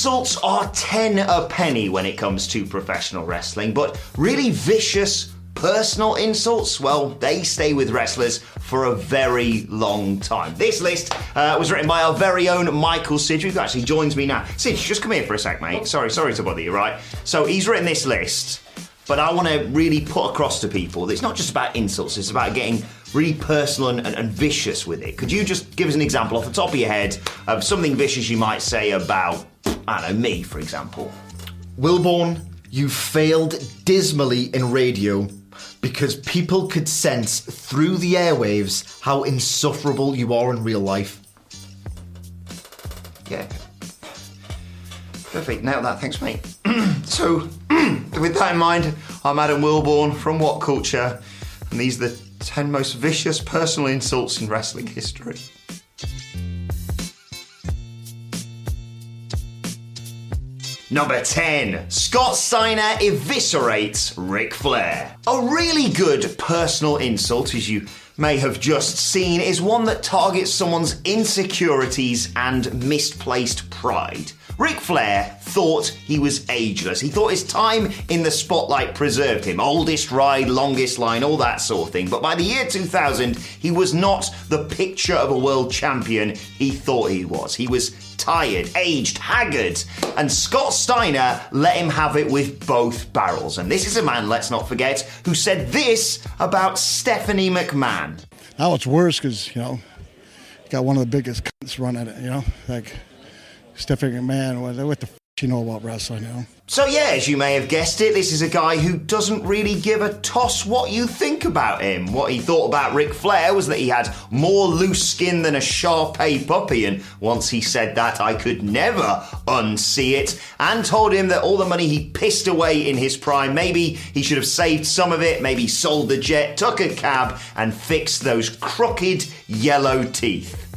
Insults are 10 a penny when it comes to professional wrestling, but really vicious personal insults, well, they stay with wrestlers for a very long time. This list uh, was written by our very own Michael Sidge, who actually joins me now. Sidge, just come here for a sec, mate. Sorry, sorry to bother you, right? So he's written this list, but I want to really put across to people that it's not just about insults, it's about getting really personal and, and, and vicious with it. Could you just give us an example off the top of your head of something vicious you might say about, I don't know, me, for example? Wilborn, you failed dismally in radio because people could sense through the airwaves how insufferable you are in real life. Yeah. Perfect. Nailed that. Thanks, mate. so, with that in mind, I'm Adam Wilborn from What Culture, and these are the 10 most vicious personal insults in wrestling history. Number 10. Scott Steiner eviscerates Ric Flair. A really good personal insult, as you may have just seen, is one that targets someone's insecurities and misplaced pride. Ric Flair thought he was ageless. He thought his time in the spotlight preserved him. Oldest ride, longest line, all that sort of thing. But by the year 2000, he was not the picture of a world champion he thought he was. He was tired, aged, haggard. And Scott Steiner let him have it with both barrels. And this is a man, let's not forget, who said this about Stephanie McMahon. Now it's worse because, you know, got one of the biggest cunts running it, you know? Like, Stephanie McMahon, what, the you know about wrestling, know? So, yeah, as you may have guessed it, this is a guy who doesn't really give a toss what you think about him. What he thought about Ric Flair was that he had more loose skin than a Shar Pei puppy, and once he said that, I could never unsee it, and told him that all the money he pissed away in his prime, maybe he should have saved some of it, maybe sold the jet, took a cab, and fixed those crooked yellow teeth.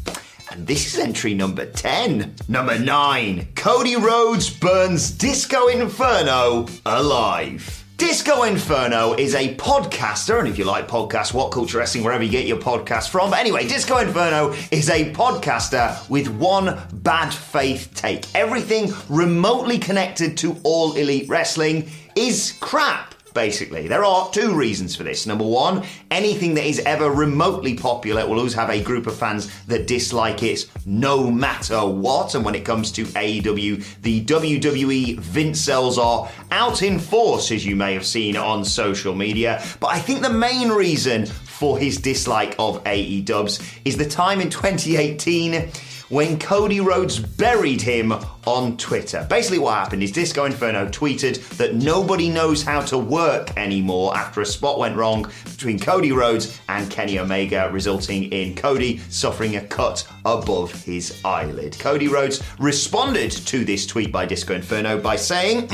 And this is entry number 10. Number 9. Cody Rhodes burns Disco Inferno alive. Disco Inferno is a podcaster, and if you like podcasts, What Culture Wrestling, wherever you get your podcast from. But anyway, Disco Inferno is a podcaster with one bad faith take. Everything remotely connected to All Elite Wrestling is crap basically. There are two reasons for this. Number one, anything that is ever remotely popular will always have a group of fans that dislike it no matter what. And when it comes to AEW, the WWE Vincells are out in force, as you may have seen on social media. But I think the main reason for his dislike of AEW is the time in 2018 when Cody Rhodes buried him on Twitter. Basically, what happened is Disco Inferno tweeted that nobody knows how to work anymore after a spot went wrong between Cody Rhodes and Kenny Omega, resulting in Cody suffering a cut above his eyelid. Cody Rhodes responded to this tweet by Disco Inferno by saying,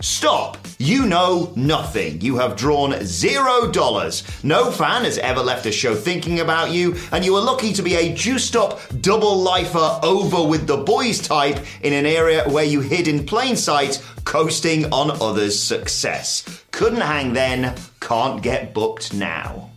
Stop! You know nothing. You have drawn zero dollars. No fan has ever left a show thinking about you, and you are lucky to be a juiced up double lifer over with the boys type in an area where you hid in plain sight, coasting on others' success. Couldn't hang then, can't get booked now.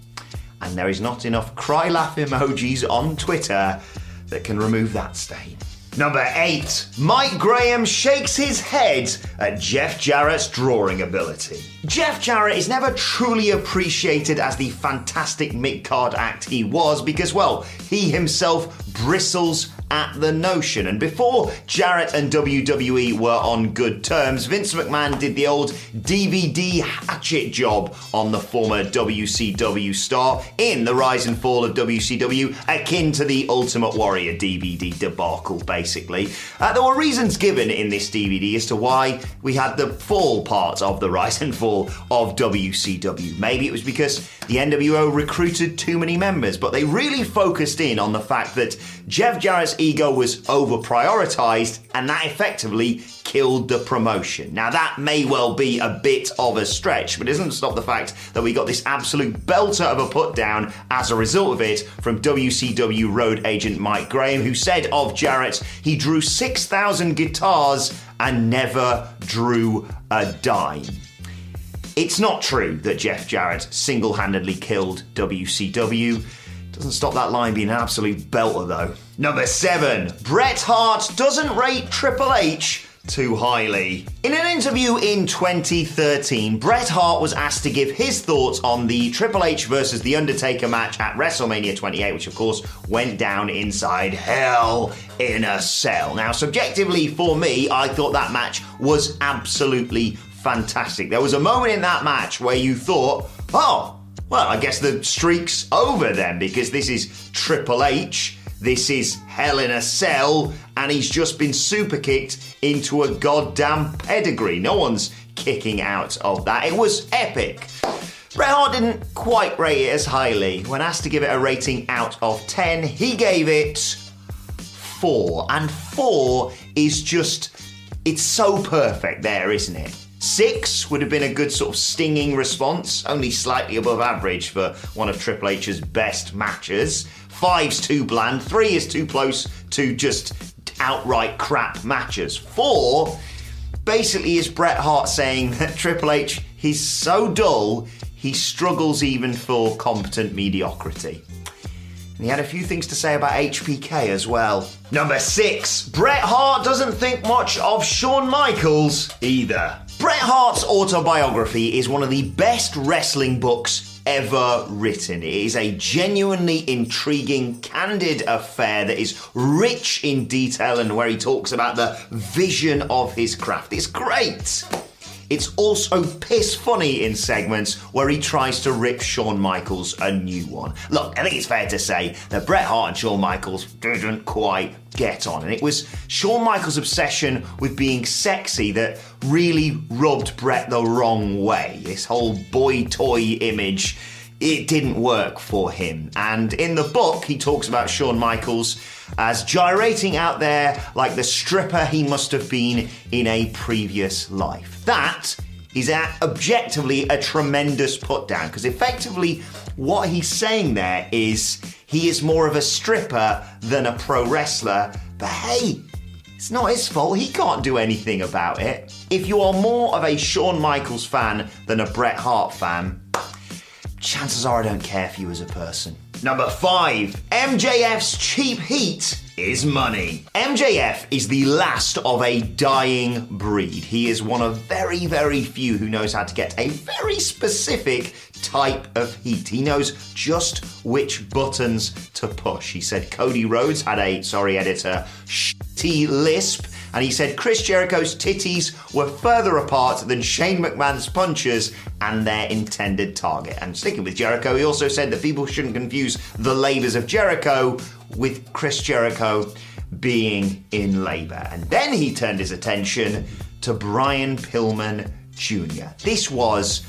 And there is not enough cry laugh emojis on Twitter that can remove that stain. Number 8. Mike Graham shakes his head at Jeff Jarrett's drawing ability. Jeff Jarrett is never truly appreciated as the fantastic mid-card act he was because, well, he himself bristles at the notion. And before Jarrett and WWE were on good terms, Vince McMahon did the old DVD hatchet job on the former WCW star in the rise and fall of WCW, akin to the Ultimate Warrior DVD debacle, basically. Uh, there were reasons given in this DVD as to why we had the fall part of the rise and fall of WCW. Maybe it was because the NWO recruited too many members, but they really focused in on the fact that Jeff Jarrett's ego was over prioritized and that effectively killed the promotion. Now, that may well be a bit of a stretch, but it doesn't stop the fact that we got this absolute belter of a put down as a result of it from WCW road agent Mike Graham, who said of Jarrett, he drew 6,000 guitars and never drew a dime. It's not true that Jeff Jarrett single handedly killed WCW. Doesn't stop that line being an absolute belter, though. Number seven, Bret Hart doesn't rate Triple H too highly. In an interview in 2013, Bret Hart was asked to give his thoughts on the Triple H versus The Undertaker match at WrestleMania 28, which of course went down inside Hell in a Cell. Now, subjectively for me, I thought that match was absolutely fantastic. There was a moment in that match where you thought, oh, well, I guess the streak's over then because this is Triple H, this is Hell in a Cell, and he's just been super kicked into a goddamn pedigree. No one's kicking out of that. It was epic. Bret Hart didn't quite rate it as highly. When asked to give it a rating out of 10, he gave it 4. And 4 is just, it's so perfect there, isn't it? Six would have been a good sort of stinging response, only slightly above average for one of Triple H's best matches. Five's too bland. Three is too close to just outright crap matches. Four basically is Bret Hart saying that Triple H he's so dull he struggles even for competent mediocrity. And he had a few things to say about HBK as well. Number six, Bret Hart doesn't think much of Shawn Michaels either. Bret Hart's autobiography is one of the best wrestling books ever written. It is a genuinely intriguing, candid affair that is rich in detail and where he talks about the vision of his craft. It's great. It's also piss funny in segments where he tries to rip Shawn Michaels a new one. Look, I think it's fair to say that Bret Hart and Shawn Michaels didn't quite get on, and it was Shawn Michaels' obsession with being sexy that really rubbed Bret the wrong way. This whole boy toy image it didn't work for him. And in the book, he talks about Shawn Michaels as gyrating out there like the stripper he must have been in a previous life. That is objectively a tremendous put down because effectively what he's saying there is he is more of a stripper than a pro wrestler. But hey, it's not his fault. He can't do anything about it. If you are more of a Shawn Michaels fan than a Bret Hart fan, chances are I don't care for you as a person. Number five, MJF's cheap heat is money. MJF is the last of a dying breed. He is one of very, very few who knows how to get a very specific type of heat. He knows just which buttons to push. He said Cody Rhodes had a, sorry editor, shitty lisp and he said Chris Jericho's titties were further apart than Shane McMahon's punches and their intended target. And sticking with Jericho, he also said that people shouldn't confuse the labours of Jericho with Chris Jericho being in labour. And then he turned his attention to Brian Pillman Jr. This was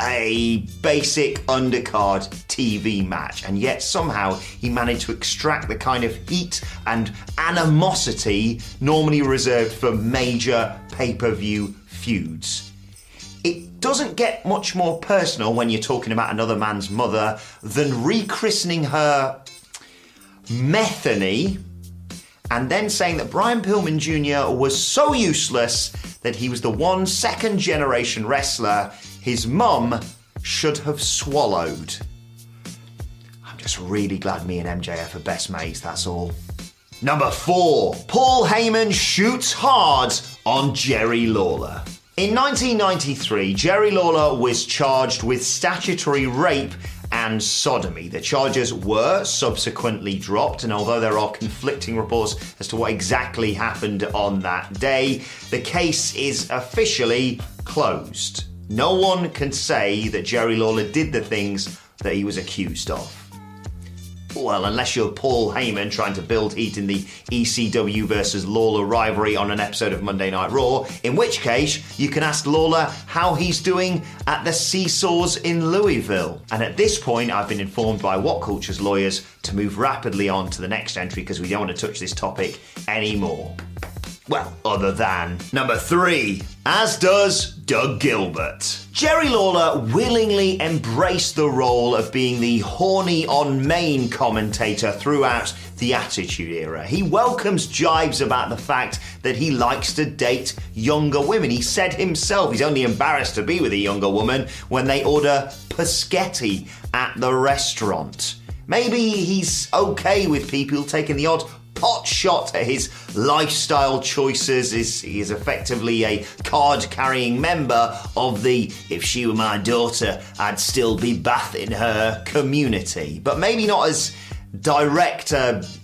a basic undercard TV match, and yet somehow he managed to extract the kind of heat and animosity normally reserved for major pay per view feuds. It doesn't get much more personal when you're talking about another man's mother than rechristening her Methany and then saying that Brian Pillman Jr. was so useless that he was the one second generation wrestler his mum should have swallowed. I'm just really glad me and MJF are best mates, that's all. Number four, Paul Heyman shoots hard on Jerry Lawler. In 1993, Jerry Lawler was charged with statutory rape and sodomy. The charges were subsequently dropped, and although there are conflicting reports as to what exactly happened on that day, the case is officially closed. No one can say that Jerry Lawler did the things that he was accused of. Well, unless you're Paul Heyman trying to build heat in the ECW versus Lawler rivalry on an episode of Monday Night Raw, in which case you can ask Lawler how he's doing at the Seesaws in Louisville. And at this point, I've been informed by What Culture's lawyers to move rapidly on to the next entry because we don't want to touch this topic anymore. Well, other than. Number three, as does Doug Gilbert. Jerry Lawler willingly embraced the role of being the horny on main commentator throughout the Attitude Era. He welcomes jibes about the fact that he likes to date younger women. He said himself he's only embarrassed to be with a younger woman when they order paschetti at the restaurant. Maybe he's okay with people taking the odd pot shot at his lifestyle choices. Is he is effectively a card carrying member of the if she were my daughter, I'd still be bathing her community. But maybe not as direct,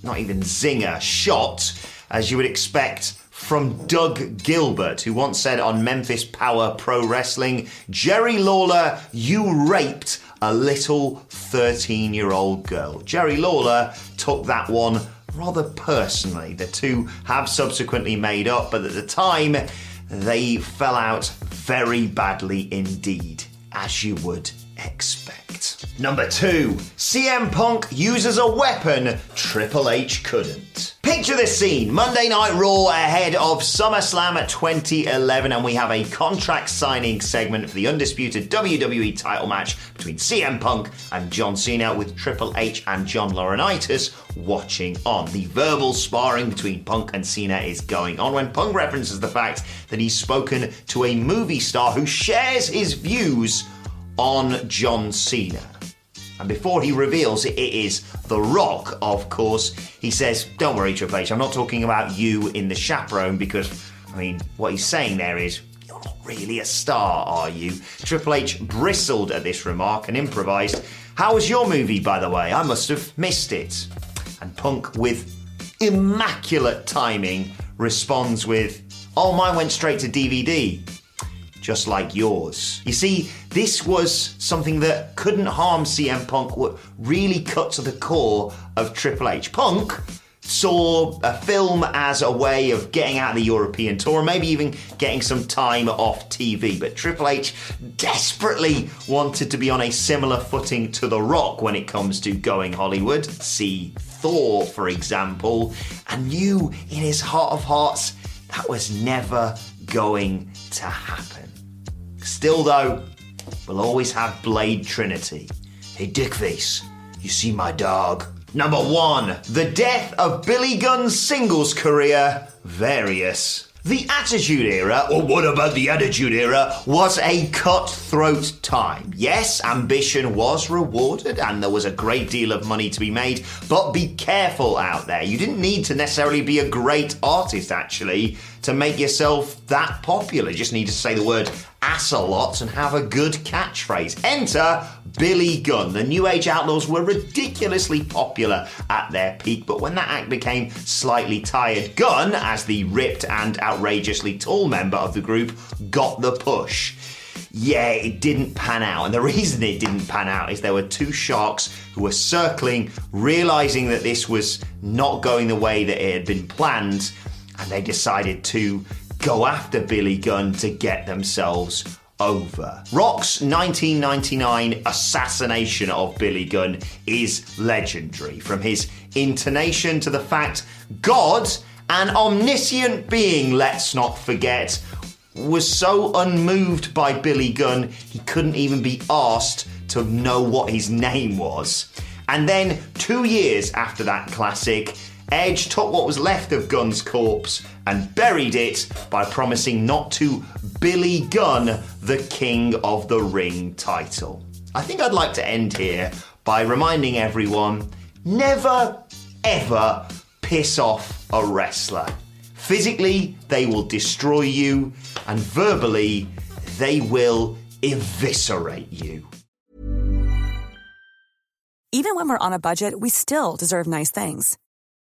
not even zinger shot as you would expect from Doug Gilbert, who once said on Memphis Power Pro Wrestling, Jerry Lawler, you raped a little 13 year old girl. Jerry Lawler took that one rather personally. The two have subsequently made up, but at the time, they fell out very badly indeed, as you would expect. Number two, CM Punk uses a weapon Triple H couldn't. Picture this scene Monday Night Raw ahead of SummerSlam 2011, and we have a contract signing segment for the undisputed WWE title match between CM Punk and John Cena, with Triple H and John Laurinaitis watching on. The verbal sparring between Punk and Cena is going on when Punk references the fact that he's spoken to a movie star who shares his views on John Cena. And before he reveals it, it is The Rock, of course, he says, Don't worry, Triple H, I'm not talking about you in The Chaperone because, I mean, what he's saying there is, You're not really a star, are you? Triple H bristled at this remark and improvised, How was your movie, by the way? I must have missed it. And Punk, with immaculate timing, responds with, Oh, mine went straight to DVD just like yours. You see, this was something that couldn't harm CM Punk, what really cut to the core of Triple H. Punk saw a film as a way of getting out of the European tour, maybe even getting some time off TV. But Triple H desperately wanted to be on a similar footing to The Rock when it comes to going Hollywood. See Thor, for example, and knew in his heart of hearts that was never going to happen. Still, though, we'll always have Blade Trinity. Hey, Dickface, you see my dog? Number one, the death of Billy Gunn's singles career, Various. The Attitude Era, or what about the Attitude Era, was a cutthroat time. Yes, ambition was rewarded and there was a great deal of money to be made, but be careful out there. You didn't need to necessarily be a great artist, actually, to make yourself that popular. You just need to say the word ass a lot and have a good catchphrase. Enter Billy Gunn. The New Age Outlaws were ridiculously popular at their peak, but when that act became slightly tired, Gunn, as the ripped and outrageously tall member of the group, got the push. Yeah, it didn't pan out. And the reason it didn't pan out is there were two sharks who were circling, realizing that this was not going the way that it had been planned, and they decided to go after Billy Gunn to get themselves over. Rock's 1999 assassination of Billy Gunn is legendary, from his intonation to the fact God, an omniscient being, let's not forget, was so unmoved by Billy Gunn he couldn't even be asked to know what his name was. And then, two years after that classic, Edge took what was left of Gunn's corpse and buried it by promising not to Billy Gunn the King of the Ring title. I think I'd like to end here by reminding everyone never, ever piss off a wrestler. Physically, they will destroy you, and verbally, they will eviscerate you. Even when we're on a budget, we still deserve nice things.